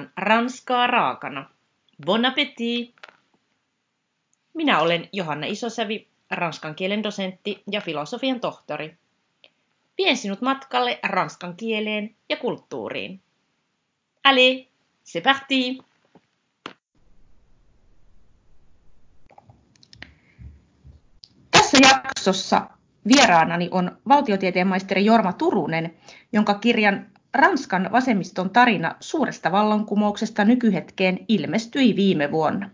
tarjoillaan ranskaa raakana. Bon appétit! Minä olen Johanna Isosävi, ranskan kielen dosentti ja filosofian tohtori. Vien sinut matkalle ranskan kieleen ja kulttuuriin. Allez, c'est parti! Tässä jaksossa vieraanani on valtiotieteen maisteri Jorma Turunen, jonka kirjan Ranskan vasemmiston tarina suuresta vallankumouksesta nykyhetkeen ilmestyi viime vuonna.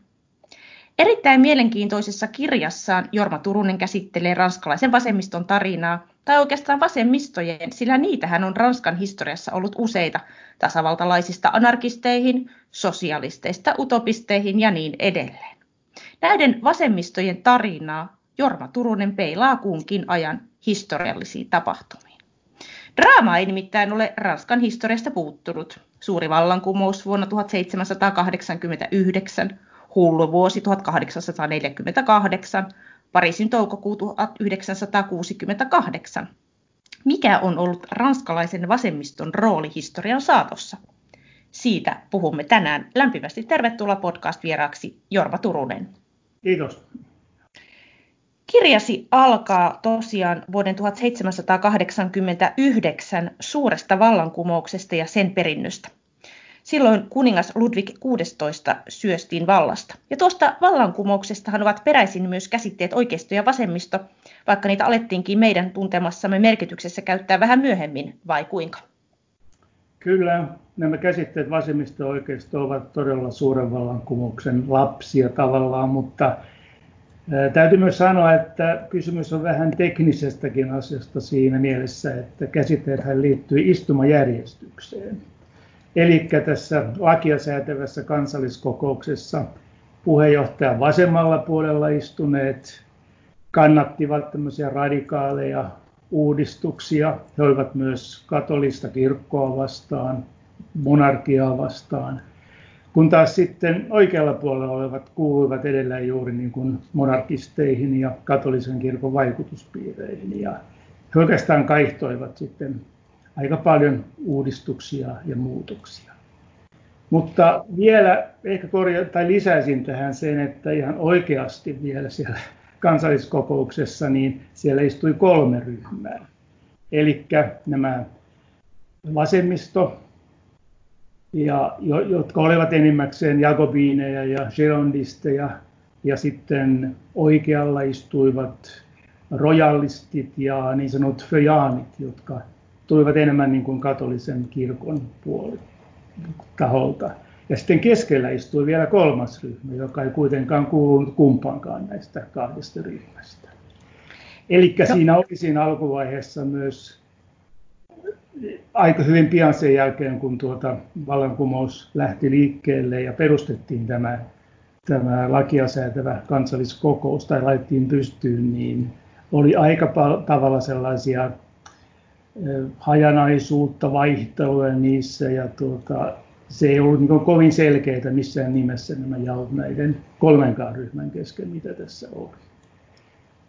Erittäin mielenkiintoisessa kirjassaan Jorma Turunen käsittelee ranskalaisen vasemmiston tarinaa, tai oikeastaan vasemmistojen, sillä niitähän on Ranskan historiassa ollut useita, tasavaltalaisista anarkisteihin, sosialisteista utopisteihin ja niin edelleen. Näiden vasemmistojen tarinaa Jorma Turunen peilaa kunkin ajan historiallisiin tapahtumiin. Draama ei nimittäin ole Ranskan historiasta puuttunut. Suuri vallankumous vuonna 1789, hullu vuosi 1848, Pariisin toukokuu 1968. Mikä on ollut ranskalaisen vasemmiston rooli historian saatossa? Siitä puhumme tänään. Lämpimästi tervetuloa podcast-vieraaksi Jorma Turunen. Kiitos. Kirjasi alkaa tosiaan vuoden 1789 suuresta vallankumouksesta ja sen perinnöstä. Silloin kuningas Ludwig XVI syöstiin vallasta. Ja tuosta vallankumouksestahan ovat peräisin myös käsitteet oikeisto ja vasemmisto, vaikka niitä alettiinkin meidän tuntemassamme merkityksessä käyttää vähän myöhemmin, vai kuinka? Kyllä, nämä käsitteet vasemmisto ja oikeisto ovat todella suuren vallankumouksen lapsia tavallaan, mutta Täytyy myös sanoa, että kysymys on vähän teknisestäkin asiasta siinä mielessä, että käsitteethän liittyy istumajärjestykseen. Eli tässä lakia säätävässä kansalliskokouksessa puheenjohtajan vasemmalla puolella istuneet kannattivat tämmöisiä radikaaleja uudistuksia. He olivat myös katolista kirkkoa vastaan, monarkiaa vastaan – kun taas sitten oikealla puolella olevat kuuluivat edelleen juuri niin kuin monarkisteihin ja katolisen kirkon vaikutuspiireihin. Ja he oikeastaan kaihtoivat sitten aika paljon uudistuksia ja muutoksia. Mutta vielä ehkä korja, tai lisäisin tähän sen, että ihan oikeasti vielä siellä kansalliskokouksessa, niin siellä istui kolme ryhmää. Eli nämä vasemmisto, ja, jotka olivat enimmäkseen jakobiineja ja girondisteja, ja sitten oikealla istuivat royalistit ja niin sanotut fejaanit, jotka tulivat enemmän niin kuin katolisen kirkon puoli taholta. Ja sitten keskellä istui vielä kolmas ryhmä, joka ei kuitenkaan kuulunut kumpaankaan näistä kahdesta ryhmästä. Eli siinä oli siinä alkuvaiheessa myös aika hyvin pian sen jälkeen, kun tuota vallankumous lähti liikkeelle ja perustettiin tämä, tämä lakia säätävä kansalliskokous tai laitettiin pystyyn, niin oli aika tavalla sellaisia hajanaisuutta, vaihteluja niissä ja tuota, se ei ollut niin kovin selkeitä missään nimessä nämä jaot näiden kolmenkaan ryhmän kesken, mitä tässä oli.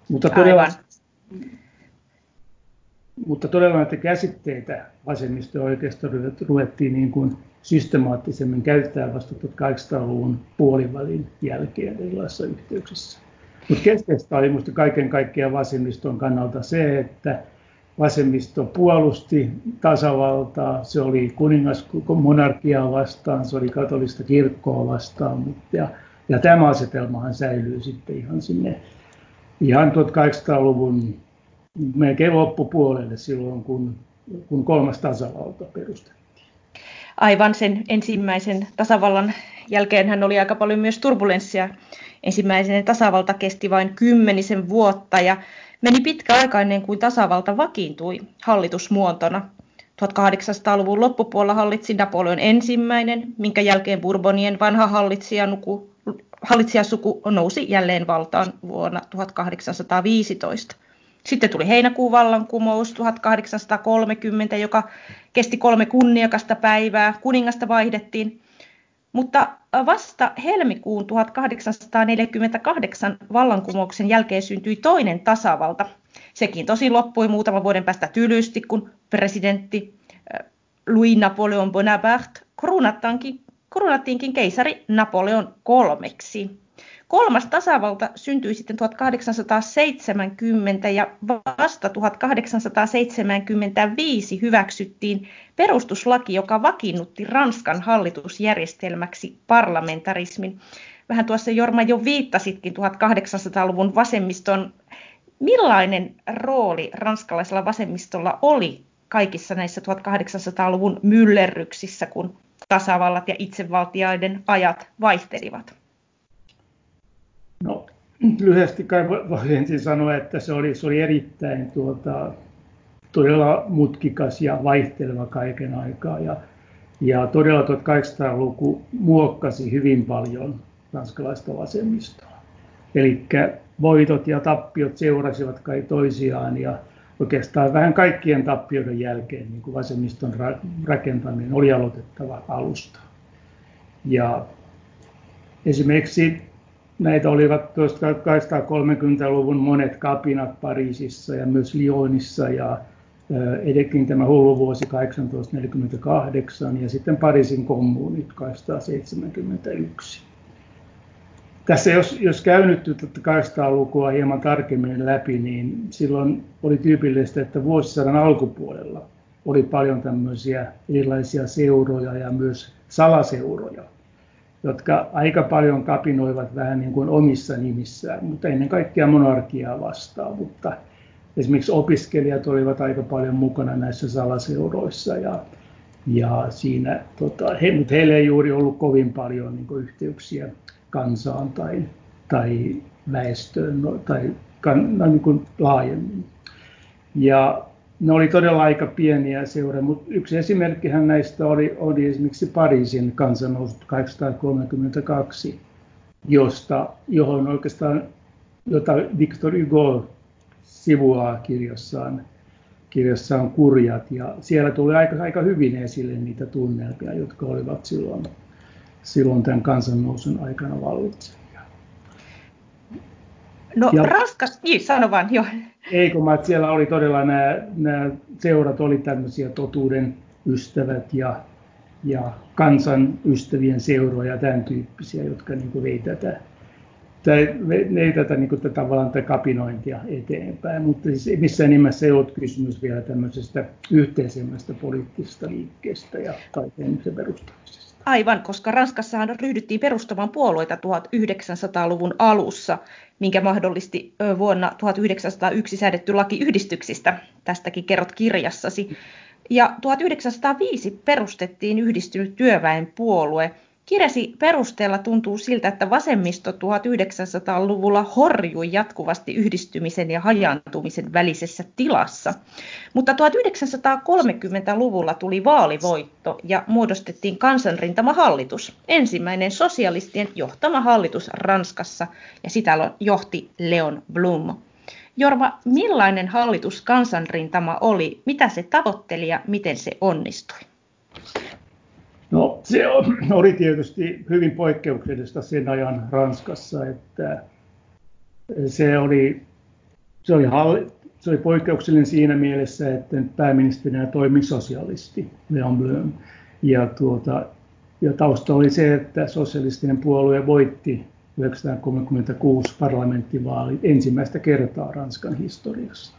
Mutta todella, Aivan. Mutta todella näitä käsitteitä vasemmisto ja oikeisto ruvettiin niin kuin systemaattisemmin käyttää vasta 1800-luvun puolivälin jälkeen erilaisissa yhteyksissä. Mutta keskeistä oli minusta kaiken kaikkiaan vasemmiston kannalta se, että vasemmisto puolusti tasavaltaa, se oli kuningasmonarkiaa vastaan, se oli katolista kirkkoa vastaan, ja, ja tämä asetelmahan säilyy sitten ihan sinne ihan 1800-luvun melkein loppupuolelle silloin, kun, kun kolmas tasavalta perustettiin. Aivan sen ensimmäisen tasavallan jälkeen hän oli aika paljon myös turbulenssia. Ensimmäisen tasavalta kesti vain kymmenisen vuotta ja meni pitkä aika ennen kuin tasavalta vakiintui hallitusmuotona. 1800-luvun loppupuolella hallitsi Napoleon ensimmäinen, minkä jälkeen Bourbonien vanha hallitsijasuku, hallitsijasuku nousi jälleen valtaan vuonna 1815. Sitten tuli heinäkuun vallankumous 1830, joka kesti kolme kunniakasta päivää. Kuningasta vaihdettiin. Mutta vasta helmikuun 1848 vallankumouksen jälkeen syntyi toinen tasavalta. Sekin tosi loppui muutaman vuoden päästä tylysti, kun presidentti Louis Napoleon Bonaparte kruunattiinkin keisari Napoleon kolmeksi. Kolmas tasavalta syntyi sitten 1870 ja vasta 1875 hyväksyttiin perustuslaki, joka vakiinnutti Ranskan hallitusjärjestelmäksi parlamentarismin. Vähän tuossa Jorma jo viittasitkin 1800-luvun vasemmiston. Millainen rooli ranskalaisella vasemmistolla oli kaikissa näissä 1800-luvun myllerryksissä, kun tasavallat ja itsevaltiaiden ajat vaihtelivat? Lyhyesti kai voin ensin sanoa, että se oli, se oli erittäin tuota, todella mutkikas ja vaihteleva kaiken aikaa. Ja, ja todella 1800-luku muokkasi hyvin paljon ranskalaista vasemmistoa. Eli voitot ja tappiot seurasivat kai toisiaan ja oikeastaan vähän kaikkien tappioiden jälkeen niin kuin vasemmiston rakentaminen oli aloitettava alusta. Ja esimerkiksi näitä olivat 1830-luvun monet kapinat Pariisissa ja myös Lyonissa ja edekin tämä hullu vuosi 1848 ja sitten Pariisin kommunit 1871. Tässä jos, jos käy nyt 800-lukua hieman tarkemmin läpi, niin silloin oli tyypillistä, että vuosisadan alkupuolella oli paljon tämmöisiä erilaisia seuroja ja myös salaseuroja, jotka aika paljon kapinoivat vähän niin kuin omissa nimissään, mutta ennen kaikkea monarkiaa vastaan. Mutta esimerkiksi opiskelijat olivat aika paljon mukana näissä salaseuroissa ja, ja siinä, tota, he, mutta heillä ei juuri ollut kovin paljon niin kuin yhteyksiä kansaan tai, tai väestöön no, tai kan, no, niin kuin laajemmin. Ja ne oli todella aika pieniä seuroja, mutta yksi esimerkkihän näistä oli, oli esimerkiksi Pariisin kansanousut 1832, josta, johon oikeastaan, jota Victor Hugo sivuaa kirjassaan, kirjassaan Kurjat, ja siellä tuli aika, aika hyvin esille niitä tunnelmia, jotka olivat silloin silloin tämän kansannousun aikana vallitsevia. No ja, raskas, niin sano vaan, joo. Ei kun mä, siellä oli todella nämä, nämä seurat oli tämmöisiä totuuden ystävät ja, ja kansan ystävien seuroja, tämän tyyppisiä, jotka niin kuin vei tätä, tai vei tätä, niin kuin, tätä tavallaan tätä kapinointia eteenpäin, mutta siis missään nimessä ei ollut kysymys vielä tämmöisestä yhteisemmästä poliittisesta liikkeestä ja kaiken se perustamisesta. Aivan, koska Ranskassahan ryhdyttiin perustamaan puolueita 1900-luvun alussa, minkä mahdollisti vuonna 1901 säädetty laki yhdistyksistä. Tästäkin kerrot kirjassasi. Ja 1905 perustettiin yhdistynyt työväenpuolue, Kirjasi perusteella tuntuu siltä, että vasemmisto 1900-luvulla horjui jatkuvasti yhdistymisen ja hajantumisen välisessä tilassa. Mutta 1930-luvulla tuli vaalivoitto ja muodostettiin kansanrintamahallitus, ensimmäinen sosialistien johtama hallitus Ranskassa, ja sitä johti Leon Blum. Jorma, millainen hallitus kansanrintama oli, mitä se tavoitteli ja miten se onnistui? No se oli tietysti hyvin poikkeuksellista sen ajan Ranskassa, että se oli, se oli, halli, se oli poikkeuksellinen siinä mielessä, että pääministerinä toimi sosialisti Leon Blum. Ja, tuota, ja tausta oli se, että sosialistinen puolue voitti 1936 parlamenttivaalit ensimmäistä kertaa Ranskan historiassa.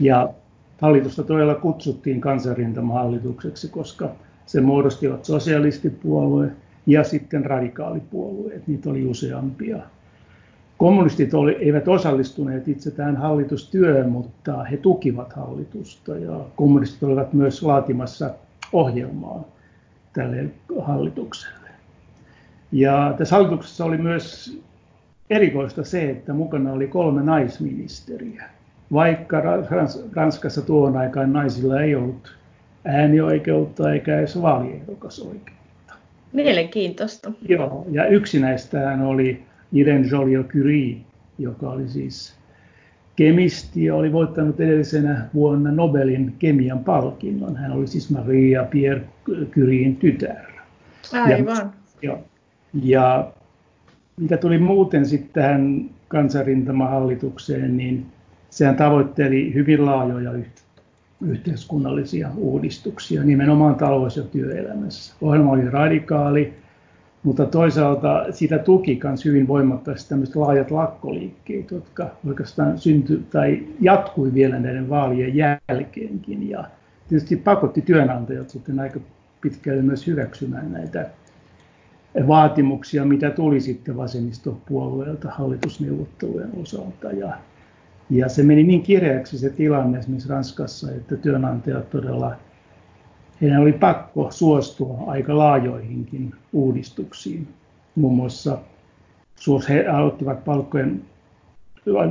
Ja hallitusta todella kutsuttiin kansanrintamahallitukseksi, koska se muodostivat sosialistipuolue ja sitten radikaalipuolueet, niitä oli useampia. Kommunistit oli, eivät osallistuneet itse tähän hallitustyöhön, mutta he tukivat hallitusta ja kommunistit olivat myös laatimassa ohjelmaa tälle hallitukselle. Ja tässä hallituksessa oli myös erikoista se, että mukana oli kolme naisministeriä. Vaikka Ranskassa tuon aikaan naisilla ei ollut äänioikeutta eikä edes vaaliehdokasoikeutta. Mielenkiintoista. Joo, ja yksi näistähän oli Irene Joliot-Curie, joka oli siis kemisti ja oli voittanut edellisenä vuonna Nobelin kemian palkinnon. Hän oli siis Maria Pierre Curien tytär. Aivan. Ja, ja, ja mitä tuli muuten sitten tähän kansanrintamahallitukseen, niin sehän tavoitteli hyvin laajoja yhteiskunnallisia uudistuksia, nimenomaan talous- ja työelämässä. Ohjelma oli radikaali, mutta toisaalta sitä tuki myös hyvin voimakkaasti tämmöiset laajat lakkoliikkeet, jotka oikeastaan syntyi tai jatkui vielä näiden vaalien jälkeenkin. Ja tietysti pakotti työnantajat sitten aika pitkälle myös hyväksymään näitä vaatimuksia, mitä tuli sitten vasemmistopuolueelta hallitusneuvottelujen osalta. Ja, ja se meni niin kireäksi se tilanne esimerkiksi Ranskassa, että työnantajat todella, heidän oli pakko suostua aika laajoihinkin uudistuksiin. Muun muassa he aloittivat palkkojen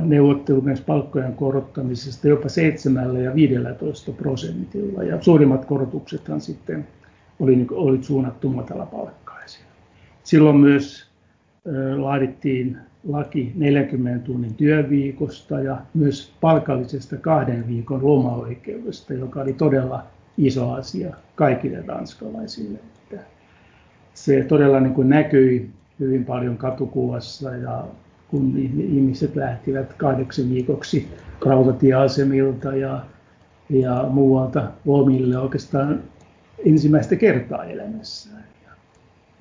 neuvottelu myös palkkojen korottamisesta jopa 7 ja 15 prosentilla. Ja suurimmat korotuksethan sitten oli, oli suunnattu matalapalkkaisille. Silloin myös laadittiin laki 40 tunnin työviikosta ja myös palkallisesta kahden viikon lomaoikeudesta, joka oli todella iso asia kaikille ranskalaisille. Että se todella niin kuin näkyi hyvin paljon katukuvassa ja kun ihmiset lähtivät kahdeksi viikoksi rautatieasemilta ja, ja muualta lomille oikeastaan ensimmäistä kertaa elämässään.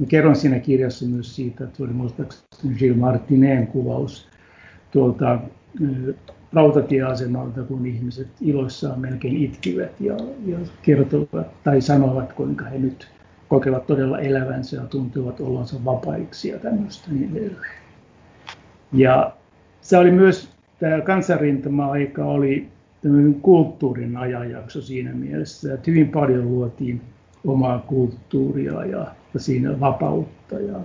Mä kerron siinä kirjassa myös siitä, että se oli muistaakseni Gilles Martineen kuvaus tuolta rautatieasemalta, kun ihmiset iloissaan melkein itkivät ja, ja kertovat tai sanovat, kuinka he nyt kokevat todella elävänsä ja tuntuvat olonsa vapaiksi ja tämmöistä niin edelleen. Ja se oli myös, tämä kansanrintama-aika oli kulttuurin ajanjakso siinä mielessä, että hyvin paljon luotiin omaa kulttuuria ja, ja siinä vapautta. Ja,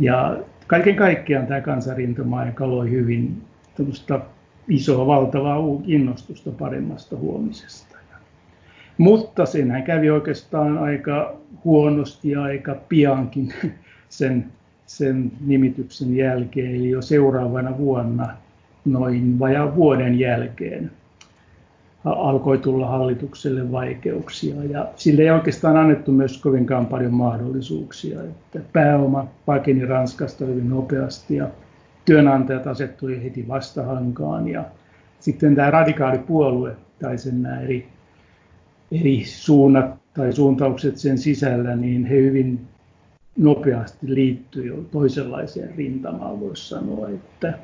ja kaiken kaikkiaan tämä kansanrintama-aika loi hyvin isoa, valtavaa innostusta paremmasta huomisesta. Mutta senhän kävi oikeastaan aika huonosti ja aika piankin sen, sen nimityksen jälkeen, eli jo seuraavana vuonna, noin vajaan vuoden jälkeen, alkoi tulla hallitukselle vaikeuksia ja sille ei oikeastaan annettu myös kovinkaan paljon mahdollisuuksia. Että pääoma pakeni Ranskasta hyvin nopeasti ja työnantajat asettui heti vastahankaan ja sitten tämä radikaali puolue tai sen nämä eri, eri suunnat tai suuntaukset sen sisällä, niin he hyvin nopeasti liittyi jo toisenlaiseen rintamaan, voisi sanoa. Että,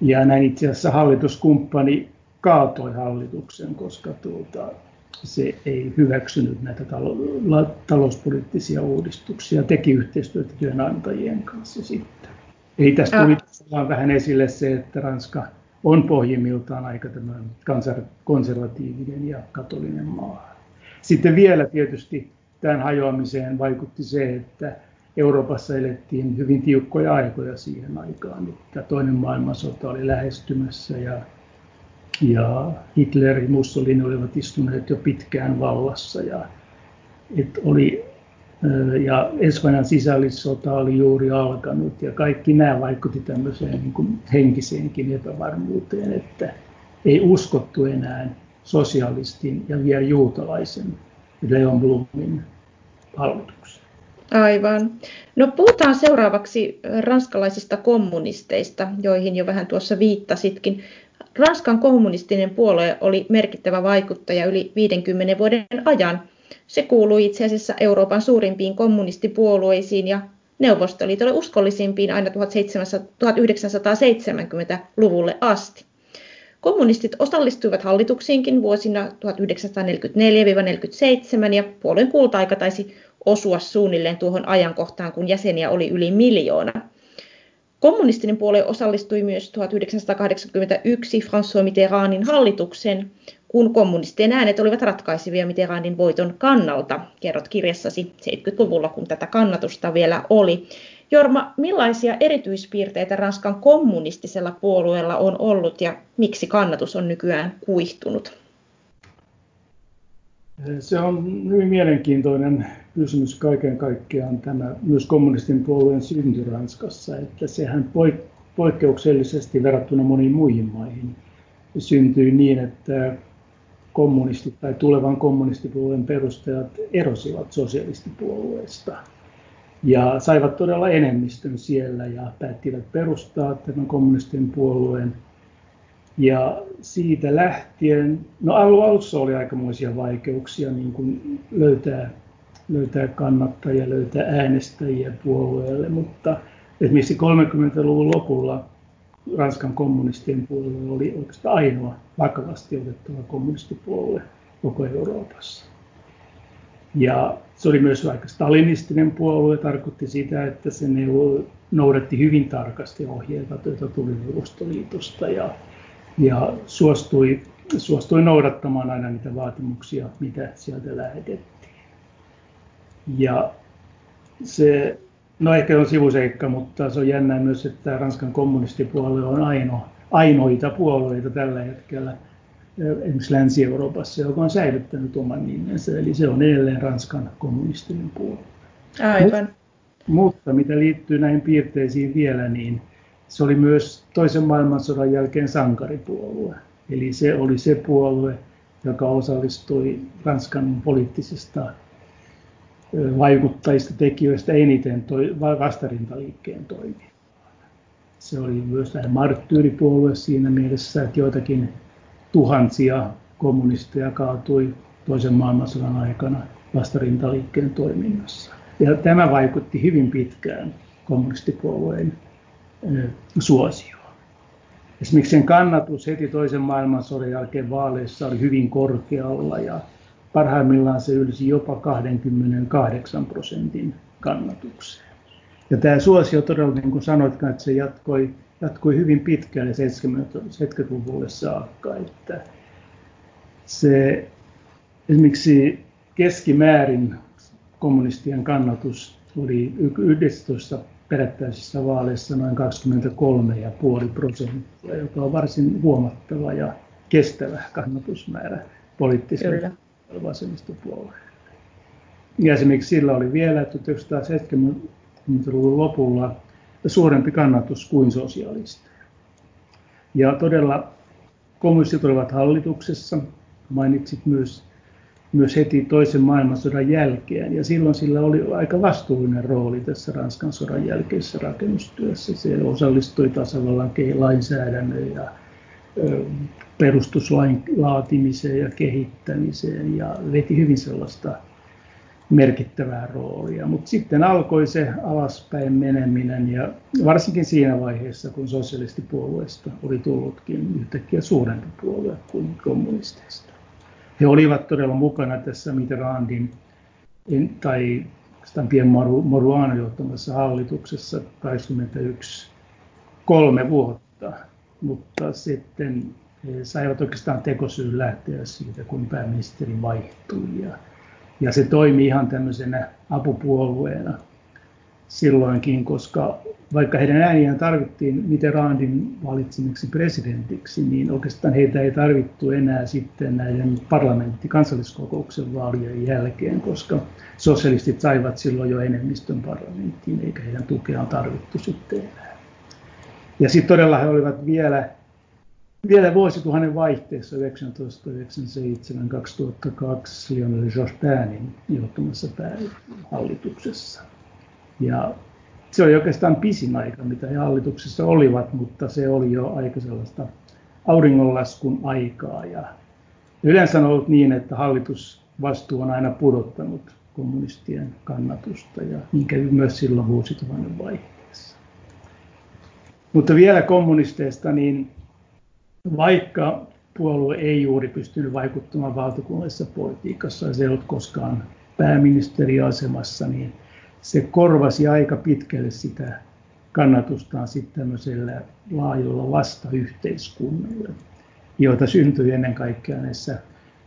ja näin itse asiassa hallituskumppani kaatoi hallituksen, koska tuota, se ei hyväksynyt näitä talo- talouspoliittisia uudistuksia, teki yhteistyötä työnantajien kanssa sitten. Ei tästä tuli vaan vähän esille se, että Ranska on pohjimmiltaan aika konservatiivinen ja katolinen maa. Sitten vielä tietysti tämän hajoamiseen vaikutti se, että Euroopassa elettiin hyvin tiukkoja aikoja siihen aikaan. Että toinen maailmansota oli lähestymässä ja ja Hitler ja Mussolini olivat istuneet jo pitkään vallassa ja, et oli, ja Espanjan sisällissota oli juuri alkanut ja kaikki nämä vaikutti tämmöiseen niin kuin henkiseenkin epävarmuuteen, että ei uskottu enää sosialistin ja vielä juutalaisen Leon Blumin hallitukseen. Aivan. No puhutaan seuraavaksi ranskalaisista kommunisteista, joihin jo vähän tuossa viittasitkin. Ranskan kommunistinen puolue oli merkittävä vaikuttaja yli 50 vuoden ajan. Se kuului itse asiassa Euroopan suurimpiin kommunistipuolueisiin ja Neuvostoliitolle uskollisimpiin aina 1970-luvulle asti. Kommunistit osallistuivat hallituksiinkin vuosina 1944-1947 ja puolueen kulta-aika taisi osua suunnilleen tuohon ajankohtaan, kun jäseniä oli yli miljoona. Kommunistinen puolue osallistui myös 1981 François Mitterrandin hallitukseen, kun kommunistien äänet olivat ratkaisevia Mitterrandin voiton kannalta. Kerrot kirjassasi 70-luvulla, kun tätä kannatusta vielä oli. Jorma, millaisia erityispiirteitä Ranskan kommunistisella puolueella on ollut ja miksi kannatus on nykyään kuihtunut? Se on hyvin mielenkiintoinen kysymys kaiken kaikkiaan tämä myös kommunistin puolueen synty Ranskassa, että sehän poikkeuksellisesti verrattuna moniin muihin maihin syntyi niin, että kommunistit tai tulevan kommunistipuolueen perustajat erosivat sosialistipuolueesta ja saivat todella enemmistön siellä ja päättivät perustaa tämän kommunistin puolueen. Ja siitä lähtien, no alussa oli aikamoisia vaikeuksia niin kuin löytää, löytää kannattajia, löytää äänestäjiä puolueelle, mutta esimerkiksi 30-luvun lopulla Ranskan kommunistien puolue oli oikeastaan ainoa vakavasti otettava kommunistipuolue koko Euroopassa. Ja se oli myös aika stalinistinen puolue, tarkoitti sitä, että se noudatti hyvin tarkasti ohjeita, joita tuli Neuvostoliitosta ja, ja suostui, suostui noudattamaan aina niitä vaatimuksia, mitä sieltä lähetettiin. Ja se, no ehkä on sivuseikka, mutta se on jännä myös, että Ranskan kommunistipuolue on ainoa, ainoita puolueita tällä hetkellä, esimerkiksi Länsi-Euroopassa, joka on säilyttänyt oman nimensä, eli se on edelleen Ranskan kommunistinen puolue. Aivan. Mutta mitä liittyy näihin piirteisiin vielä, niin se oli myös toisen maailmansodan jälkeen sankaripuolue. Eli se oli se puolue, joka osallistui Ranskan poliittisista vaikuttajista, tekijöistä eniten toi, vastarintaliikkeen toimia. Se oli myös vähän marttyyripuolue siinä mielessä, että joitakin tuhansia kommunisteja kaatui toisen maailmansodan aikana vastarintaliikkeen toiminnassa. Ja tämä vaikutti hyvin pitkään kommunistipuolueen suosioon. Esimerkiksi sen kannatus heti toisen maailmansodan jälkeen vaaleissa oli hyvin korkealla ja parhaimmillaan se ylsi jopa 28 prosentin kannatukseen. Ja tämä suosio todella, niin kuin sanoit, että se jatkoi, jatkoi hyvin pitkään 70-luvulle saakka. Että se esimerkiksi keskimäärin kommunistien kannatus oli 11 perättäisissä vaaleissa noin 23,5 prosenttia, joka on varsin huomattava ja kestävä kannatusmäärä poliittiselle vasemmistopuolueelle. Ja esimerkiksi sillä oli vielä 1970-luvun lopulla suurempi kannatus kuin sosialisteja. Ja todella kommunistit olivat hallituksessa. Mainitsit myös myös heti toisen maailmansodan jälkeen. Ja silloin sillä oli aika vastuullinen rooli tässä Ranskan sodan jälkeisessä rakennustyössä. Se osallistui tasavallan lainsäädännön ja perustuslain laatimiseen ja kehittämiseen ja veti hyvin sellaista merkittävää roolia. Mutta sitten alkoi se alaspäin meneminen ja varsinkin siinä vaiheessa, kun sosialistipuolueesta oli tullutkin yhtäkkiä suurempi puolue kuin kommunisteista he olivat todella mukana tässä Mitterrandin tai Stampien Moruano johtamassa hallituksessa 81 kolme vuotta, mutta sitten he saivat oikeastaan tekosyyn lähteä siitä, kun pääministeri vaihtui. Ja, ja se toimi ihan tämmöisenä apupuolueena silloinkin, koska vaikka heidän ääniään tarvittiin Mitterrandin valitsemiksi presidentiksi, niin oikeastaan heitä ei tarvittu enää sitten näiden parlamentti kansalliskokouksen vaalien jälkeen, koska sosialistit saivat silloin jo enemmistön parlamenttiin, eikä heidän tukeaan tarvittu sitten enää. Ja sitten todella he olivat vielä, vielä vuosituhannen vaihteessa 1997-2002 Lionel Jospinin johtamassa hallituksessa. Ja se oli oikeastaan pisin aika, mitä he hallituksessa olivat, mutta se oli jo aika sellaista auringonlaskun aikaa. Ja yleensä on ollut niin, että hallitusvastuu on aina pudottanut kommunistien kannatusta ja niin kävi myös silloin vuosituhannen vaihteessa. Mutta vielä kommunisteista, niin vaikka puolue ei juuri pystynyt vaikuttamaan valtakunnallisessa politiikassa ja se ei ollut koskaan pääministeriasemassa, niin se korvasi aika pitkälle sitä kannatustaan sitten tämmöisellä laajoilla vastayhteiskunnilla, joita syntyi ennen kaikkea näissä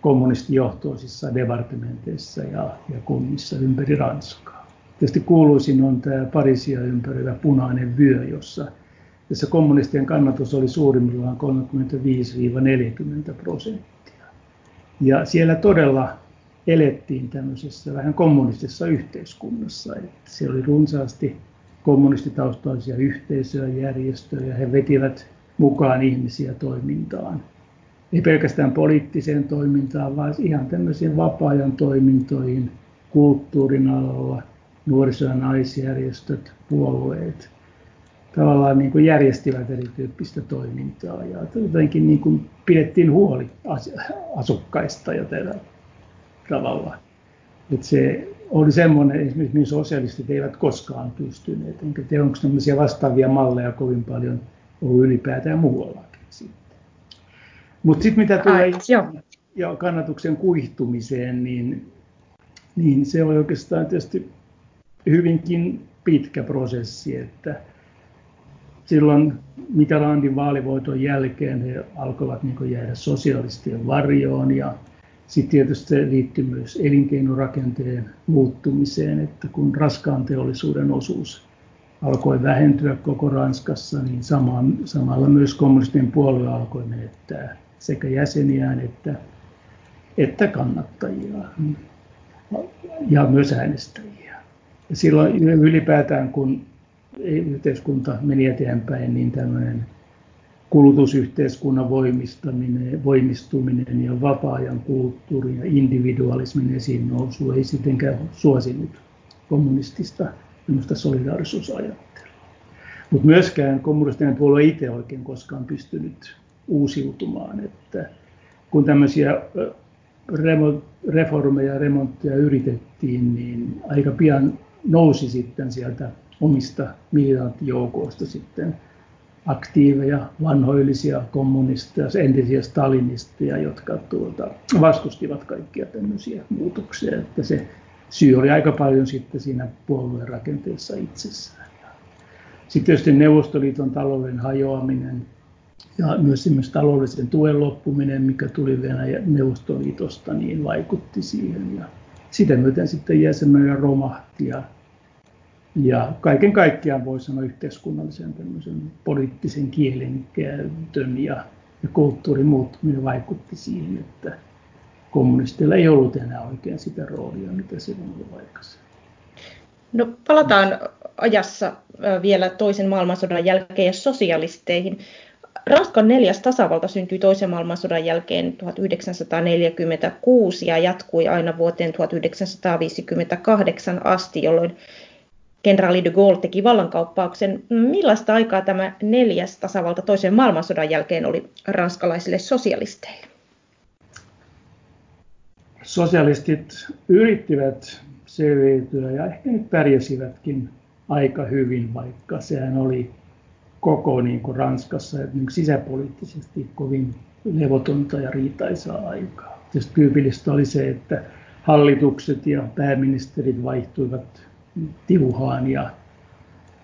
kommunistijohtoisissa departementeissa ja, ja kunnissa ympäri Ranskaa. Tietysti kuuluisin on tämä Parisia ympäröivä punainen vyö, jossa, jossa kommunistien kannatus oli suurimmillaan 35-40 prosenttia. Ja siellä todella elettiin tämmöisessä vähän kommunistisessa yhteiskunnassa. Että siellä oli runsaasti kommunistitaustaisia yhteisöjä, järjestöjä, he vetivät mukaan ihmisiä toimintaan. Ei pelkästään poliittiseen toimintaan, vaan ihan tämmöisiin vapaa-ajan toimintoihin, kulttuurin alalla, nuoriso- ja naisjärjestöt, puolueet. Tavallaan niin kuin järjestivät erityyppistä toimintaa ja jotenkin niin kuin pidettiin huoli asukkaista ja tällä tavalla. Että se oli semmoinen, esimerkiksi mihin sosialistit eivät koskaan pystyneet. Enkä tiedä, onko tämmöisiä vastaavia malleja kovin paljon ollut ylipäätään muuallakin sitten. Mutta sitten mitä tulee Ai, ja kannatuksen kuihtumiseen, niin, niin se oli oikeastaan tietysti hyvinkin pitkä prosessi, että silloin Mitterrandin vaalivoiton jälkeen he alkoivat niin jäädä sosialistien varjoon ja sitten tietysti se liittyy myös elinkeinorakenteen muuttumiseen, että kun raskaan teollisuuden osuus alkoi vähentyä koko Ranskassa, niin sama, samalla myös kommunistien puolue alkoi menettää sekä jäseniään että, että kannattajia ja myös äänestäjiä. Ja silloin ylipäätään, kun yhteiskunta meni eteenpäin, niin tämmöinen kulutusyhteiskunnan voimistaminen, voimistuminen ja vapaa-ajan kulttuuri ja individualismin esiin nousu ei sittenkään suosinut kommunistista solidaarisuusajattelua. Mutta myöskään kommunistinen puolue itse oikein koskaan pystynyt uusiutumaan, että kun tämmöisiä reformeja ja remontteja yritettiin, niin aika pian nousi sitten sieltä omista militanttijoukoista sitten aktiiveja, vanhoillisia kommunisteja, entisiä stalinisteja, jotka tuota, vastustivat kaikkia tämmöisiä muutoksia. Että se syy oli aika paljon sitten siinä puolueen rakenteessa itsessään. Sitten tietysti Neuvostoliiton talouden hajoaminen ja myös esimerkiksi taloudellisen tuen loppuminen, mikä tuli Venäjän Neuvostoliitosta, niin vaikutti siihen. Ja sitä myöten sitten jäsenmäärä romahti ja ja kaiken kaikkiaan voi sanoa yhteiskunnallisen poliittisen kielenkäytön ja, ja kulttuurin muuttuminen vaikutti siihen, että kommunisteilla ei ollut enää oikein sitä roolia, mitä se on ollut aikaisemmin. No, palataan ajassa vielä toisen maailmansodan jälkeen ja sosialisteihin. Ranskan neljäs tasavalta syntyi toisen maailmansodan jälkeen 1946 ja jatkui aina vuoteen 1958 asti, jolloin kenraali de Gaulle teki vallankauppauksen. Millaista aikaa tämä neljäs tasavalta toisen maailmansodan jälkeen oli ranskalaisille sosialisteille? Sosialistit yrittivät selviytyä ja ehkä nyt pärjäsivätkin aika hyvin, vaikka sehän oli koko niin kuin Ranskassa niin sisäpoliittisesti kovin levotonta ja riitaisaa aikaa. Tietysti tyypillistä oli se, että hallitukset ja pääministerit vaihtuivat tiuhaan ja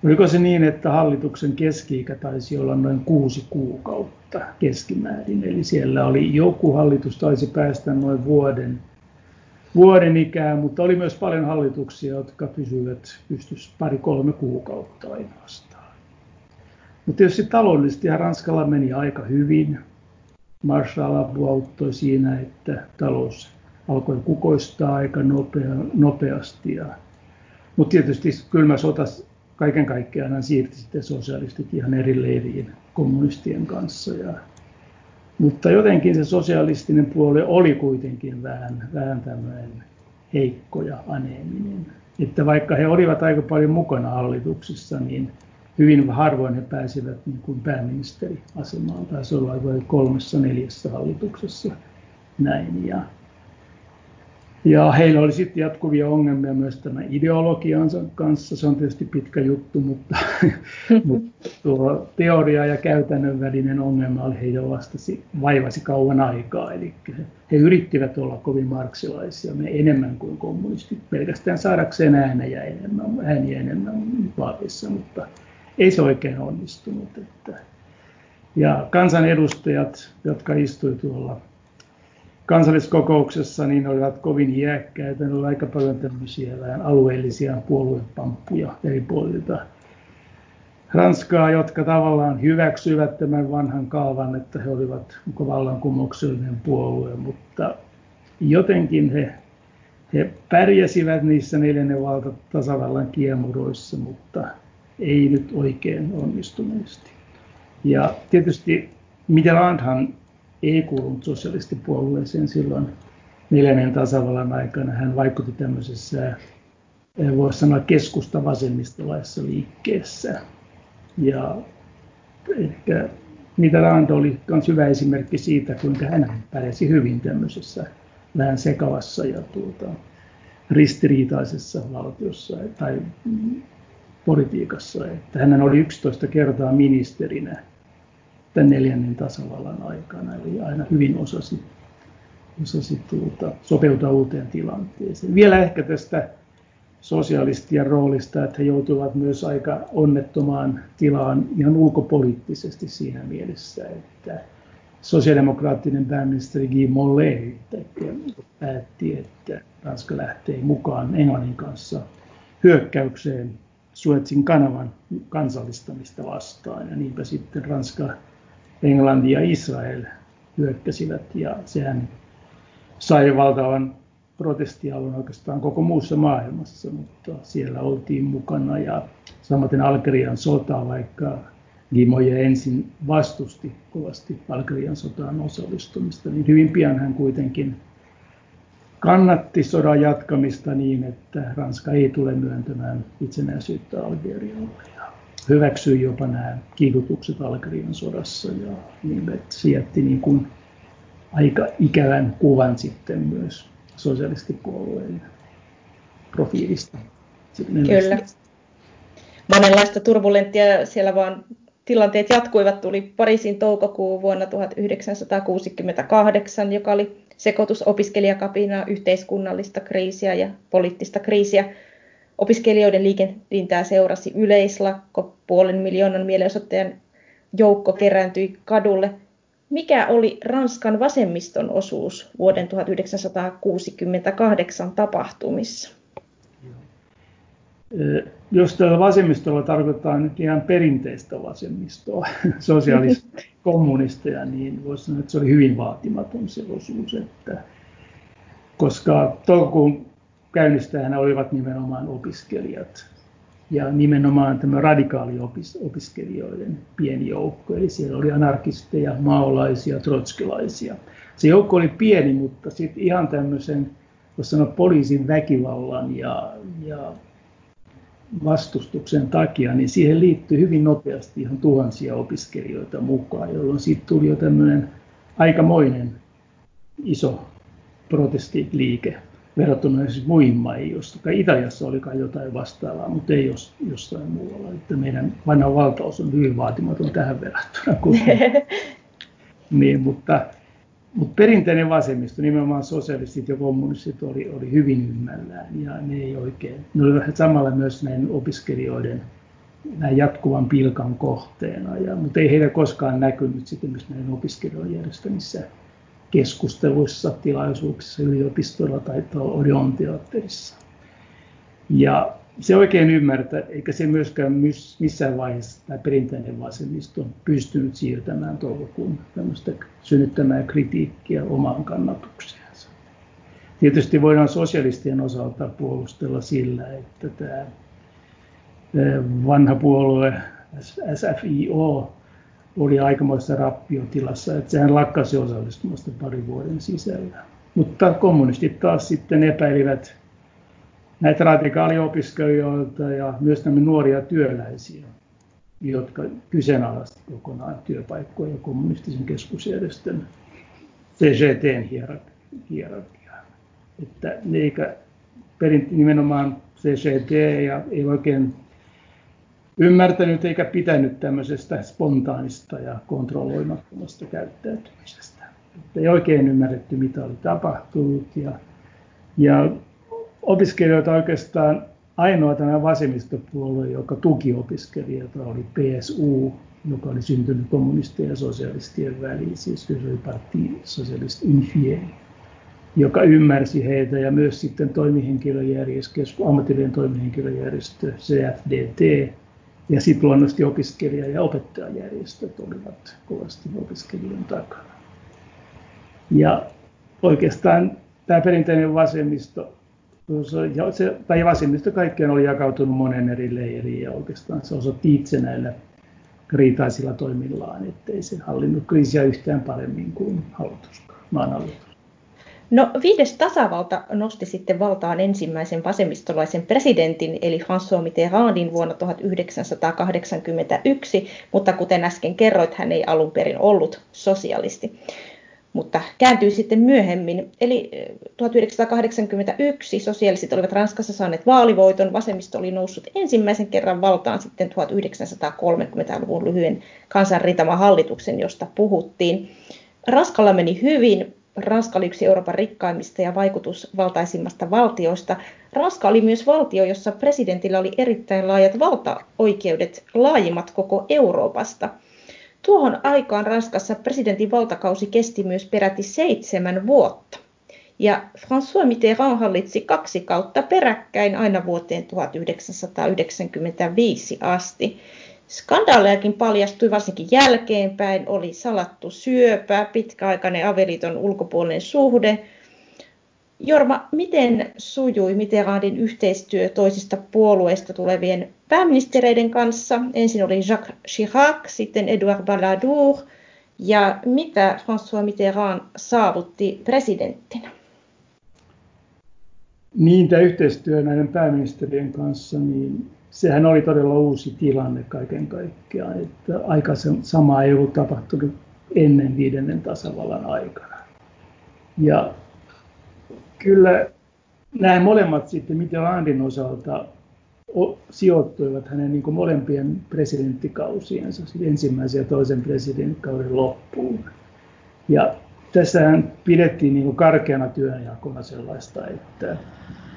oliko se niin, että hallituksen keski-ikä taisi olla noin kuusi kuukautta keskimäärin, eli siellä oli joku hallitus taisi päästä noin vuoden, vuoden ikään, mutta oli myös paljon hallituksia, jotka pysyivät pystyssä pari-kolme kuukautta ainoastaan. Mutta tietysti taloudellisesti Ranskalla meni aika hyvin. Marshall-apu auttoi siinä, että talous alkoi kukoistaa aika nopea, nopeasti ja mutta tietysti kylmä sota kaiken kaikkiaan siirti sitten sosialistit ihan eri leiriin kommunistien kanssa. Ja, mutta jotenkin se sosialistinen puoli oli kuitenkin vähän, vähän tämmöinen heikko ja aneeminen. Että vaikka he olivat aika paljon mukana hallituksissa, niin hyvin harvoin he pääsivät niin kuin pääministeriasemaan. Taisi olla kolmessa neljässä hallituksessa näin. Ja ja heillä oli sitten jatkuvia ongelmia myös tämän ideologiansa kanssa. Se on tietysti pitkä juttu, mutta, mutta tuo teoria ja käytännön välinen ongelma oli heidän vastasi, vaivasi kauan aikaa. Eli he yrittivät olla kovin marksilaisia, me enemmän kuin kommunistit, pelkästään saadakseen ääniä enemmän, ääniä enemmän vaaleissa, mutta ei se oikein onnistunut. Että. Ja kansanedustajat, jotka istuivat tuolla kansalliskokouksessa niin olivat kovin iäkkäitä. Ne oli aika paljon tämmöisiä alueellisia puoluepamppuja eri puolilta Ranskaa, jotka tavallaan hyväksyivät tämän vanhan kaavan, että he olivat vallankumouksellinen puolue, mutta jotenkin he, he pärjäsivät niissä neljännen valta tasavallan kiemuroissa, mutta ei nyt oikein onnistuneesti. Ja tietysti Mitterrandhan ei kuulunut sosialistipuolueeseen silloin neljännen tasavallan aikana. Hän vaikutti tämmöisessä, voisi sanoa keskusta vasemmistolaisessa liikkeessä. Ja ehkä Mitterrand oli myös hyvä esimerkki siitä, kuinka hän pärjäsi hyvin tämmöisessä vähän sekavassa ja tuota, ristiriitaisessa valtiossa tai politiikassa. Että hän oli 11 kertaa ministerinä tämän neljännen tasavallan aikana, eli aina hyvin osasi, osasi tuota, sopeutua uuteen tilanteeseen. Vielä ehkä tästä sosialistien roolista, että he joutuvat myös aika onnettomaan tilaan ihan ulkopoliittisesti siinä mielessä, että sosiaalidemokraattinen pääministeri Guy Mollet päätti, että Ranska lähtee mukaan Englannin kanssa hyökkäykseen Suetsin kanavan kansallistamista vastaan. Ja niinpä sitten Ranska, Englanti ja Israel hyökkäsivät ja sehän sai valtavan protestialun oikeastaan koko muussa maailmassa, mutta siellä oltiin mukana ja samaten Algerian sota, vaikka Gimoje ensin vastusti kovasti Algerian sotaan osallistumista, niin hyvin pian hän kuitenkin kannatti sodan jatkamista niin, että Ranska ei tule myöntämään itsenäisyyttä Algerialle hyväksyi jopa nämä kiikutukset Algerian sodassa ja niin, että se jätti niin kuin aika ikävän kuvan sitten myös sosialistipuolueen profiilista. Kyllä. Monenlaista turbulenttia siellä vaan tilanteet jatkuivat. Tuli Pariisin toukokuu vuonna 1968, joka oli sekoitus opiskelijakapinaa, yhteiskunnallista kriisiä ja poliittista kriisiä. Opiskelijoiden liikentintää seurasi yleislakko, puolen miljoonan mielenosoittajan joukko kerääntyi kadulle. Mikä oli Ranskan vasemmiston osuus vuoden 1968 tapahtumissa? Jos tällä vasemmistolla tarkoittaa nyt ihan perinteistä vasemmistoa, sosiaalista niin voisi sanoa, että se oli hyvin vaatimaton se osuus. Että, koska toukokuun käynnistäjänä olivat nimenomaan opiskelijat ja nimenomaan tämä radikaali opis, opiskelijoiden pieni joukko. Eli siellä oli anarkisteja, maolaisia, trotskilaisia. Se joukko oli pieni, mutta sitten ihan tämmöisen, voisi sanoa poliisin väkivallan ja, ja vastustuksen takia, niin siihen liittyy hyvin nopeasti ihan tuhansia opiskelijoita mukaan, jolloin siitä tuli jo tämmöinen aikamoinen iso protestiliike verrattuna esimerkiksi muihin maihin, jossa Italiassa oli kai jotain vastaavaa, mutta ei jos, jossain muualla. Että meidän vanha valtaus on hyvin vaatimaton tähän verrattuna. niin, mutta mutta perinteinen vasemmisto, nimenomaan sosialistit ja kommunistit, oli, oli hyvin ymmällään ja ne ei oikein, ne olivat samalla myös näin opiskelijoiden näin jatkuvan pilkan kohteena, ja, mutta ei heitä koskaan näkynyt sitten myös näiden opiskelijoiden järjestämissä keskusteluissa, tilaisuuksissa, yliopistoilla tai Odeon teatterissa. Ja se oikein ymmärtää, eikä se myöskään missään vaiheessa tämä perinteinen vasemmisto on pystynyt siirtämään toukokuun tämmöistä synnyttämään kritiikkiä omaan kannatukseensa. Tietysti voidaan sosialistien osalta puolustella sillä, että tämä vanha puolue SFIO oli aikamoisessa rappiotilassa, että sehän lakkasi osallistumasta parin vuoden sisällä. Mutta kommunistit taas sitten epäilivät näitä radikaaliopiskelijoilta ja myös nämä nuoria työläisiä, jotka kyseenalaisti kokonaan työpaikkoja kommunistisen keskusjärjestön CGTn hierarkiaa. Että eikä perin, nimenomaan CGT ja ei oikein ymmärtänyt eikä pitänyt tämmöisestä spontaanista ja kontrolloimattomasta käyttäytymisestä. Että ei oikein ymmärretty, mitä oli tapahtunut. Ja, ja opiskelijoita oikeastaan ainoa tämä vasemmistopuolue, joka tuki opiskelijoita, oli PSU, joka oli syntynyt kommunistien ja sosialistien väliin, siis Parti Socialist Unifié, joka ymmärsi heitä ja myös sitten toimihenkilöjärjestö, ammatillinen toimihenkilöjärjestö CFDT ja sitten luonnollisesti opiskelija- ja opettajajärjestöt olivat kovasti opiskelijoiden takana. Ja oikeastaan tämä perinteinen vasemmisto ja se, tai vasemmisto kaikkien oli jakautunut monen eri leiriin ja oikeastaan se osoitti itse näillä riitaisilla toimillaan, ettei se hallinnut kriisiä yhtään paremmin kuin hallitus, maan hallitus. No viides tasavalta nosti sitten valtaan ensimmäisen vasemmistolaisen presidentin, eli François Mitterrandin vuonna 1981, mutta kuten äsken kerroit, hän ei alun perin ollut sosialisti mutta kääntyi sitten myöhemmin. Eli 1981 sosialistit olivat Ranskassa saaneet vaalivoiton, vasemmisto oli noussut ensimmäisen kerran valtaan sitten 1930-luvun lyhyen kansanrintama hallituksen, josta puhuttiin. Ranskalla meni hyvin, Ranska oli yksi Euroopan rikkaimmista ja vaikutusvaltaisimmasta valtioista. Ranska oli myös valtio, jossa presidentillä oli erittäin laajat valtaoikeudet, laajimmat koko Euroopasta – Tuohon aikaan Ranskassa presidentin valtakausi kesti myös peräti seitsemän vuotta. Ja François Mitterrand hallitsi kaksi kautta peräkkäin aina vuoteen 1995 asti. Skandaalejakin paljastui varsinkin jälkeenpäin, oli salattu syöpä, pitkäaikainen avioliiton ulkopuolinen suhde, Jorma, miten sujui Mitterrandin yhteistyö toisista puolueista tulevien pääministereiden kanssa? Ensin oli Jacques Chirac, sitten Edouard Balladur. Ja mitä François Mitterrand saavutti presidenttinä? Niin, tämä yhteistyö näiden pääministerien kanssa, niin sehän oli todella uusi tilanne kaiken kaikkiaan. Että aika sama ei ollut tapahtunut ennen viidennen tasavallan aikana. Ja kyllä nämä molemmat sitten Mitterrandin osalta sijoittuivat hänen niin kuin molempien presidenttikausiensa, siis ensimmäisen ja toisen presidenttikauden loppuun. Ja tässähän pidettiin niin kuin karkeana työnjakona sellaista, että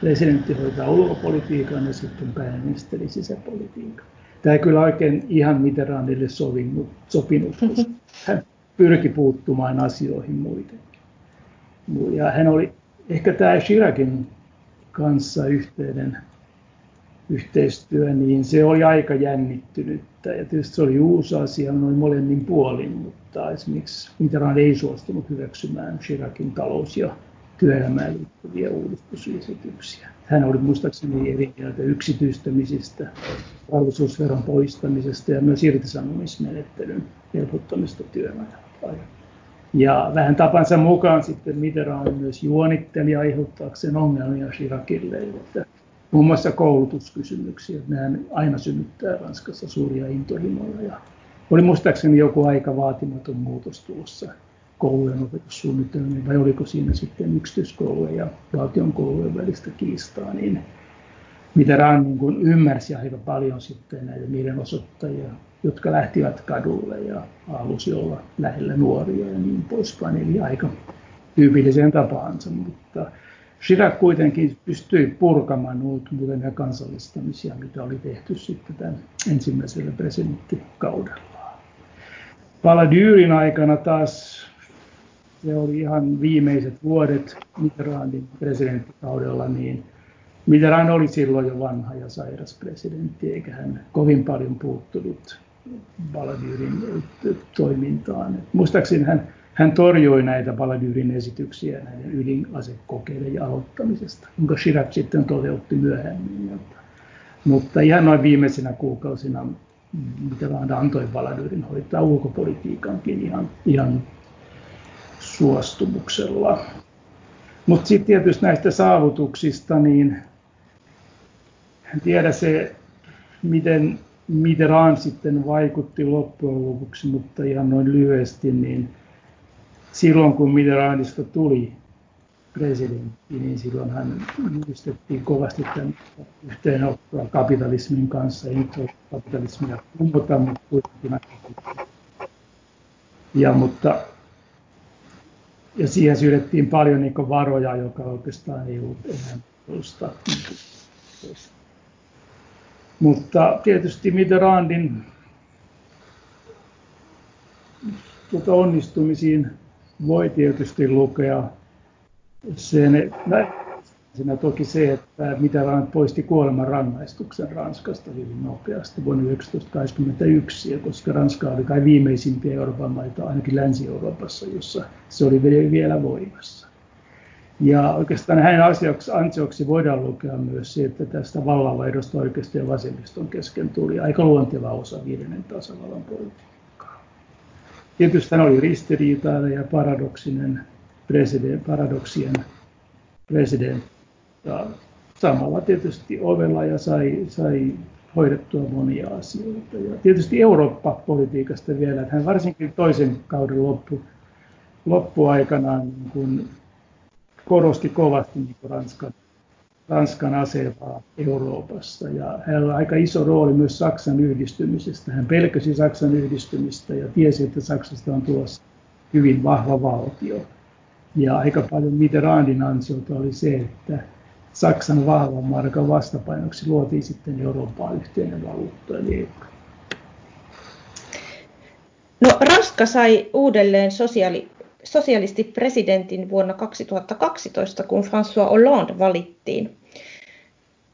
presidentti hoitaa ulkopolitiikan ja sitten pääministeri sisäpolitiikan. Tämä ei kyllä oikein ihan Mitterrandille sovinut, sopinut, koska hän pyrki puuttumaan asioihin muitenkin. Ja hän oli ehkä tämä Shirakin kanssa yhteinen yhteistyö, niin se oli aika jännittynyttä. Ja tietysti se oli uusi asia noin molemmin puolin, mutta esimerkiksi Mitterrand ei suostunut hyväksymään Shirakin talous- ja työelämään liittyviä uudistusesityksiä. Hän oli muistaakseni eri mieltä yksityistämisistä, varallisuusveron poistamisesta ja myös irtisanomismenettelyn helpottamista työmäärällä. Ja vähän tapansa mukaan sitten Mitterrand myös juonitteli aiheuttaakseen ongelmia Chiracille, että muun muassa koulutuskysymyksiä. Nehän aina synnyttää Ranskassa suuria intohimoja. Ja oli muistaakseni joku aika vaatimaton muutos tulossa koulujen opetussuunnitelmiin, vai oliko siinä sitten yksityiskoulujen ja valtion koulujen välistä kiistaa, niin Mitterrand niin kuin ymmärsi aika paljon sitten näitä mielenosoittajia jotka lähtivät kadulle ja halusi olla lähellä nuoria ja niin poispäin. Eli aika tyypilliseen tapaansa, mutta Chirac kuitenkin pystyi purkamaan muutamia kansallistamisia, mitä oli tehty sitten tämän ensimmäisellä presidenttikaudella. Paladyrin aikana taas se oli ihan viimeiset vuodet Mitterrandin presidenttikaudella, niin Mitterrand oli silloin jo vanha ja sairas presidentti, eikä hän kovin paljon puuttunut Baladyrin toimintaan. Muistaakseni hän, hän torjui näitä Baladyrin esityksiä näiden ydinasekokeiden aloittamisesta, jonka Chirac sitten toteutti myöhemmin. Mutta ihan noin viimeisenä kuukausina Mitterrand antoi Baladyrin hoitaa ulkopolitiikankin ihan, ihan suostumuksella. Mutta sitten tietysti näistä saavutuksista, niin en tiedä se, miten Mitterrand sitten vaikutti loppujen lopuksi, mutta ihan noin lyhyesti, niin silloin kun Mitterrandista tuli presidentti, niin silloin hän yhdistettiin kovasti tämän yhteenottoa kapitalismin kanssa. Ei nyt ole kapitalismia kumota, mutta kuitenkin ja, mutta, ja siihen syydettiin paljon niin varoja, joka oikeastaan ei ollut enää mutta tietysti Mitterrandin tuota onnistumisiin voi tietysti lukea sen, siinä toki se, että Mitterrand poisti kuoleman rangaistuksen Ranskasta hyvin nopeasti vuonna 1981, koska Ranska oli kai viimeisimpiä Euroopan maita, ainakin Länsi-Euroopassa, jossa se oli vielä voimassa. Ja oikeastaan hänen asiaksi, ansioksi voidaan lukea myös se, että tästä vallanvaihdosta oikeisto ja vasemmiston kesken tuli aika luonteva osa viidennen tasavallan politiikkaa. Tietysti hän oli ristiriitainen ja paradoksinen president, paradoksien president. Samalla tietysti ovella ja sai, sai hoidettua monia asioita. Ja tietysti Eurooppa-politiikasta vielä, että hän varsinkin toisen kauden loppu, loppuaikanaan niin kuin korosti kovasti niin Ranskan, Ranskan asemaa Euroopassa. Ja hänellä oli aika iso rooli myös Saksan yhdistymisestä. Hän pelkäsi Saksan yhdistymistä ja tiesi, että Saksasta on tulossa hyvin vahva valtio. Ja aika paljon Mitterrandin ansiota oli se, että Saksan vahvan markan vastapainoksi luotiin sitten Eurooppaan yhteinen valuutta, eli euro. No, Ranska sai uudelleen sosiaali, sosialistipresidentin vuonna 2012, kun François Hollande valittiin.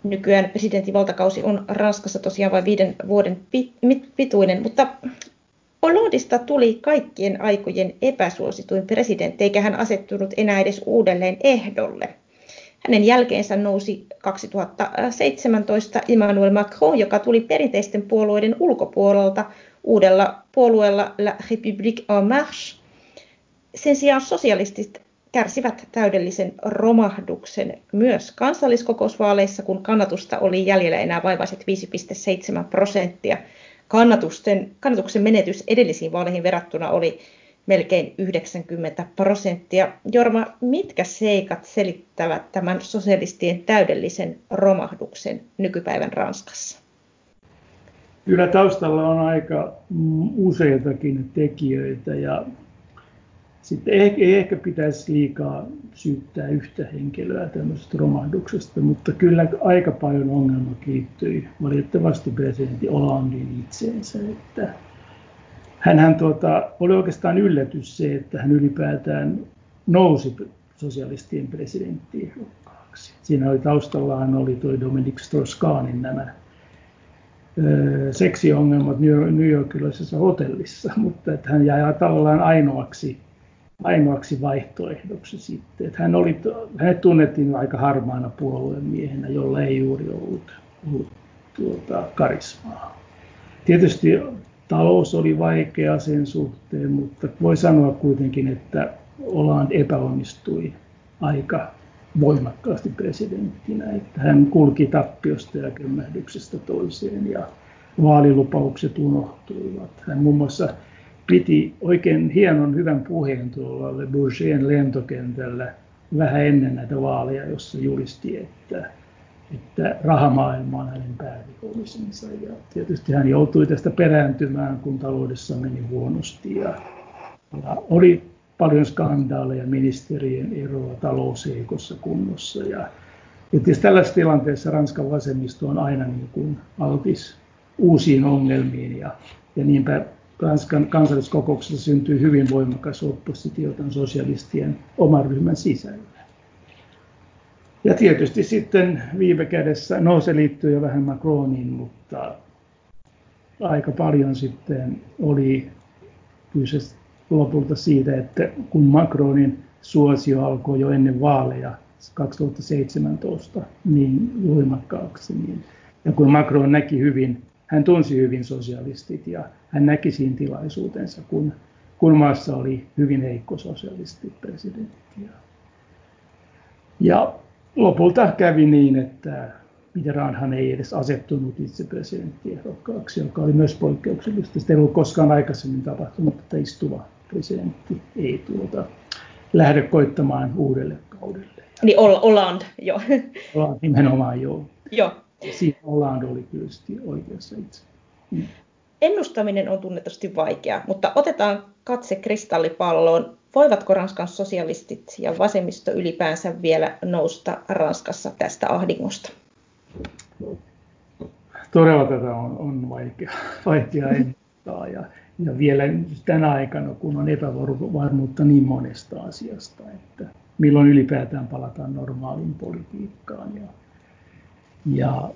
Nykyään presidentin valtakausi on Ranskassa tosiaan vain viiden vuoden pituinen, mutta Hollandista tuli kaikkien aikojen epäsuosituin presidentti, eikä hän asettunut enää edes uudelleen ehdolle. Hänen jälkeensä nousi 2017 Emmanuel Macron, joka tuli perinteisten puolueiden ulkopuolelta uudella puolueella La République en Marche. Sen sijaan sosialistit kärsivät täydellisen romahduksen myös kansalliskokousvaaleissa, kun kannatusta oli jäljellä enää vaivaiset 5,7 prosenttia. Kannatusten, kannatuksen menetys edellisiin vaaleihin verrattuna oli melkein 90 prosenttia. Jorma, mitkä seikat selittävät tämän sosialistien täydellisen romahduksen nykypäivän Ranskassa? Kyllä taustalla on aika useitakin tekijöitä ja sitten ei ehkä pitäisi liikaa syyttää yhtä henkilöä tämmöisestä romahduksesta, mutta kyllä aika paljon ongelma liittyi valitettavasti presidentti Hollandin itseensä, että hänhän tuota, oli oikeastaan yllätys se, että hän ylipäätään nousi sosialistien presidenttiehdokkaaksi. Siinä oli taustallaan oli tuo Dominic Strauss-Kahnin nämä seksiongelmat New Yorkilaisessa hotellissa, mutta että hän jäi tavallaan ainoaksi, ainoaksi vaihtoehdoksi sitten. Että hän oli, hänet tunnettiin aika harmaana puoluemiehenä, jolla ei juuri ollut, ollut tuota, karismaa. Tietysti talous oli vaikea sen suhteen, mutta voi sanoa kuitenkin, että Hollande epäonnistui aika voimakkaasti presidenttinä. Että hän kulki tappiosta ja kömmähdyksestä toiseen ja vaalilupaukset unohtuivat. Hän muun muassa piti oikein hienon hyvän puheen tuolla Le Bourgien lentokentällä vähän ennen näitä vaaleja, jossa julisti, että että rahamaailma on hänen päävihollisensa. Ja tietysti hän joutui tästä perääntymään, kun taloudessa meni huonosti. Ja, ja oli paljon skandaaleja, ministerien eroa, talousheikossa kunnossa. Ja, ja tietysti tällaisessa tilanteessa Ranskan vasemmisto on aina niin kuin altis uusiin ongelmiin. Ja, ja niinpä Ranskan kansalliskokouksessa syntyi hyvin voimakas oppositio tämän sosialistien oman ryhmän sisällä. Ja tietysti sitten viime kädessä, no se liittyy jo vähän Macroniin, mutta aika paljon sitten oli kyse lopulta siitä, että kun Macronin suosio alkoi jo ennen vaaleja 2017 niin voimakkaaksi, niin, ja kun Macron näki hyvin, hän tunsi hyvin sosialistit ja hän näki siinä tilaisuutensa, kun, kun maassa oli hyvin heikko sosialistipresidentti. Ja lopulta kävi niin, että Mitterrandhan ei edes asettunut itse presidenttiehdokkaaksi, joka oli myös poikkeuksellista. Sitä ei ollut koskaan aikaisemmin tapahtunut, että istuva presidentti ei tuota, lähde koittamaan uudelle kaudelle. Niin Hollande, joo. Hollande nimenomaan, joo. Joo. Siinä Hollande oli kyllä oikeassa itse. Mm. Ennustaminen on tunnetusti vaikeaa, mutta otetaan katse kristallipalloon. Voivatko Ranskan sosialistit ja vasemmisto ylipäänsä vielä nousta Ranskassa tästä ahdingosta? Todella tätä on, on vaikea, vaikea ennustaa. Ja, ja vielä tänä aikana, kun on epävarmuutta niin monesta asiasta, että milloin ylipäätään palataan normaaliin politiikkaan. Ja, ja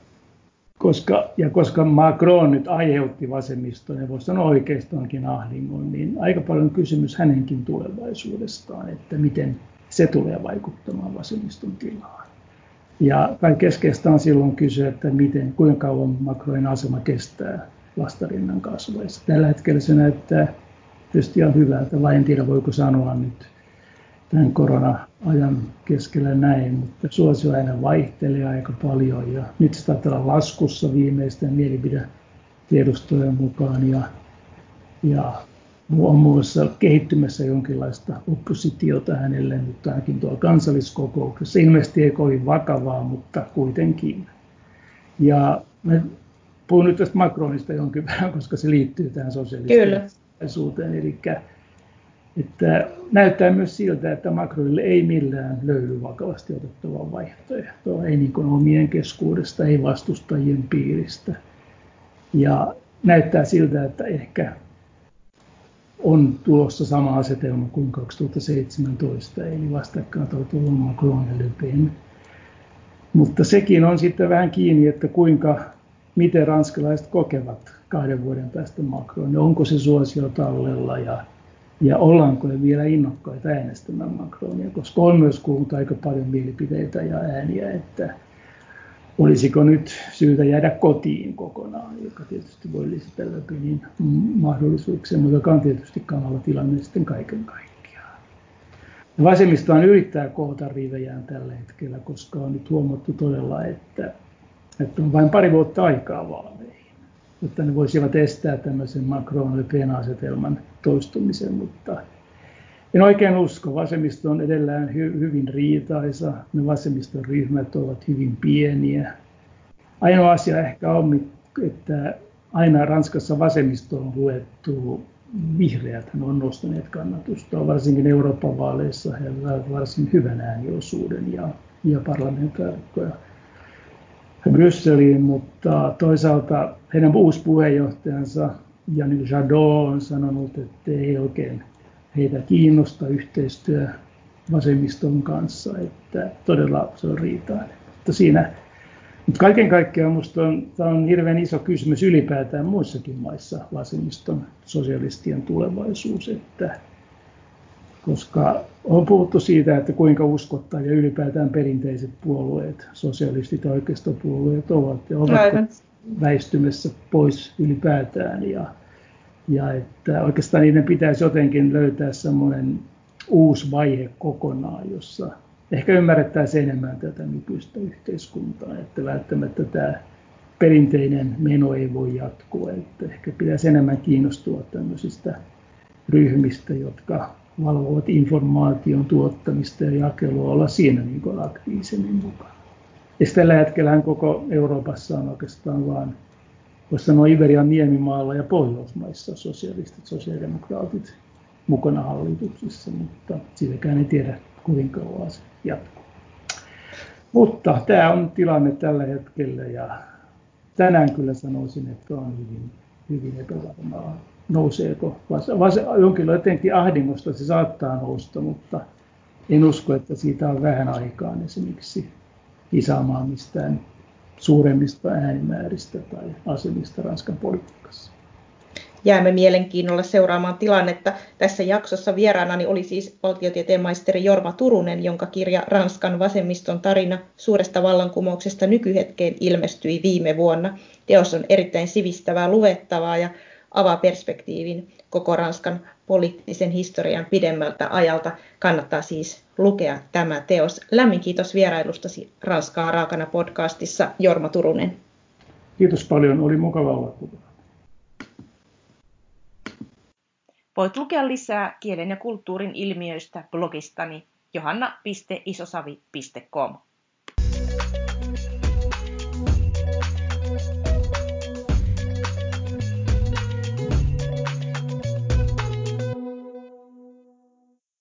koska, ja koska Macron nyt aiheutti vasemmistoon ja voisi sanoa oikeistoonkin ahdingon, niin aika paljon kysymys hänenkin tulevaisuudestaan, että miten se tulee vaikuttamaan vasemmiston tilaan. Ja kai keskeistä on silloin kysyä, että miten, kuinka kauan Macronin asema kestää vastarinnan kasvaessa. Tällä hetkellä se näyttää tietysti ihan hyvältä, vai en tiedä voiko sanoa nyt tämän korona-ajan keskellä näin, mutta suosio aina vaihtelee aika paljon ja nyt se taitaa olla laskussa viimeisten mielipidetiedostojen mukaan ja, ja on muassa kehittymässä jonkinlaista oppositiota hänelle nyt ainakin tuolla kansalliskokouksessa. Ilmeisesti ei kovin vakavaa, mutta kuitenkin. Ja mä puhun nyt tästä Macronista jonkin verran, koska se liittyy tähän sosiaalisuuteen. Eli että näyttää myös siltä, että Macronille ei millään löydy vakavasti otettavaa vaihtoehtoa, ei niin omien keskuudesta, ei vastustajien piiristä. Ja näyttää siltä, että ehkä on tulossa sama asetelma kuin 2017, eli vastakkainasettelu Macron ja Le. Mutta sekin on sitten vähän kiinni, että kuinka, miten ranskalaiset kokevat kahden vuoden päästä Macron, onko se suosio tallella ja, ja ollaanko he vielä innokkaita äänestämään Macronia, koska on myös kuullut aika paljon mielipiteitä ja ääniä, että olisiko nyt syytä jäädä kotiin kokonaan, joka tietysti voi lisätä läpi mahdollisuuksia, mutta joka on tietysti kamala tilanne sitten kaiken kaikkiaan. Vasemmistohan yrittää koota rivejään tällä hetkellä, koska on nyt huomattu todella, että, että on vain pari vuotta aikaa vaaleihin, jotta ne voisivat estää tämmöisen Macron-Le Pen-asetelman toistumisen, mutta en oikein usko. Vasemmisto on edellään hy- hyvin riitaisa. Ne vasemmiston ryhmät ovat hyvin pieniä. Ainoa asia ehkä on, että aina Ranskassa vasemmisto on luettu vihreät on nostaneet kannatusta, varsinkin Euroopan vaaleissa he ovat varsin hyvän ääniosuuden ja, ja parlamentaarikkoja Brysseliin, mutta toisaalta heidän uusi puheenjohtajansa Janil Jadot on sanonut, että ei oikein heitä kiinnosta yhteistyö vasemmiston kanssa, että todella se on riitainen. Mutta siinä, mutta kaiken kaikkiaan minusta on, tämä on hirveän iso kysymys ylipäätään muissakin maissa vasemmiston sosialistien tulevaisuus, että koska on puhuttu siitä, että kuinka uskottaa ja ylipäätään perinteiset puolueet, sosialistit ja oikeistopuolueet ovat ja ovatko väistymässä pois ylipäätään ja ja että oikeastaan niiden pitäisi jotenkin löytää semmoinen uusi vaihe kokonaan, jossa ehkä ymmärrettäisiin enemmän tätä nykyistä yhteiskuntaa, että välttämättä tämä perinteinen meno ei voi jatkua, että ehkä pitäisi enemmän kiinnostua tämmöisistä ryhmistä, jotka valvovat informaation tuottamista ja jakelua, olla siinä niin aktiivisemmin mukana. Ja tällä hetkellä koko Euroopassa on oikeastaan vain voisi sanoa Iberian niemimaalla ja Pohjoismaissa sosialistit, sosiaalidemokraatit mukana hallituksissa, mutta siitäkään ei tiedä kuinka kauan se jatkuu. Mutta tämä on tilanne tällä hetkellä ja tänään kyllä sanoisin, että on hyvin, hyvin epävarmaa. Nouseeko? Jonkinlainen jotenkin ahdingosta se saattaa nousta, mutta en usko, että siitä on vähän aikaa esimerkiksi kisaamaan mistään suuremmista äänimääristä tai asemista Ranskan politiikassa. Jäämme mielenkiinnolla seuraamaan tilannetta. Tässä jaksossa vieraanani oli siis valtiotieteen maisteri Jorma Turunen, jonka kirja Ranskan vasemmiston tarina suuresta vallankumouksesta nykyhetkeen ilmestyi viime vuonna. Teos on erittäin sivistävää luettavaa ja avaa perspektiivin koko Ranskan poliittisen historian pidemmältä ajalta. Kannattaa siis lukea tämä teos. Lämmin kiitos vierailustasi Ranskaa raakana podcastissa, Jorma Turunen. Kiitos paljon, oli mukava olla Voit lukea lisää kielen ja kulttuurin ilmiöistä blogistani johanna.isosavi.com.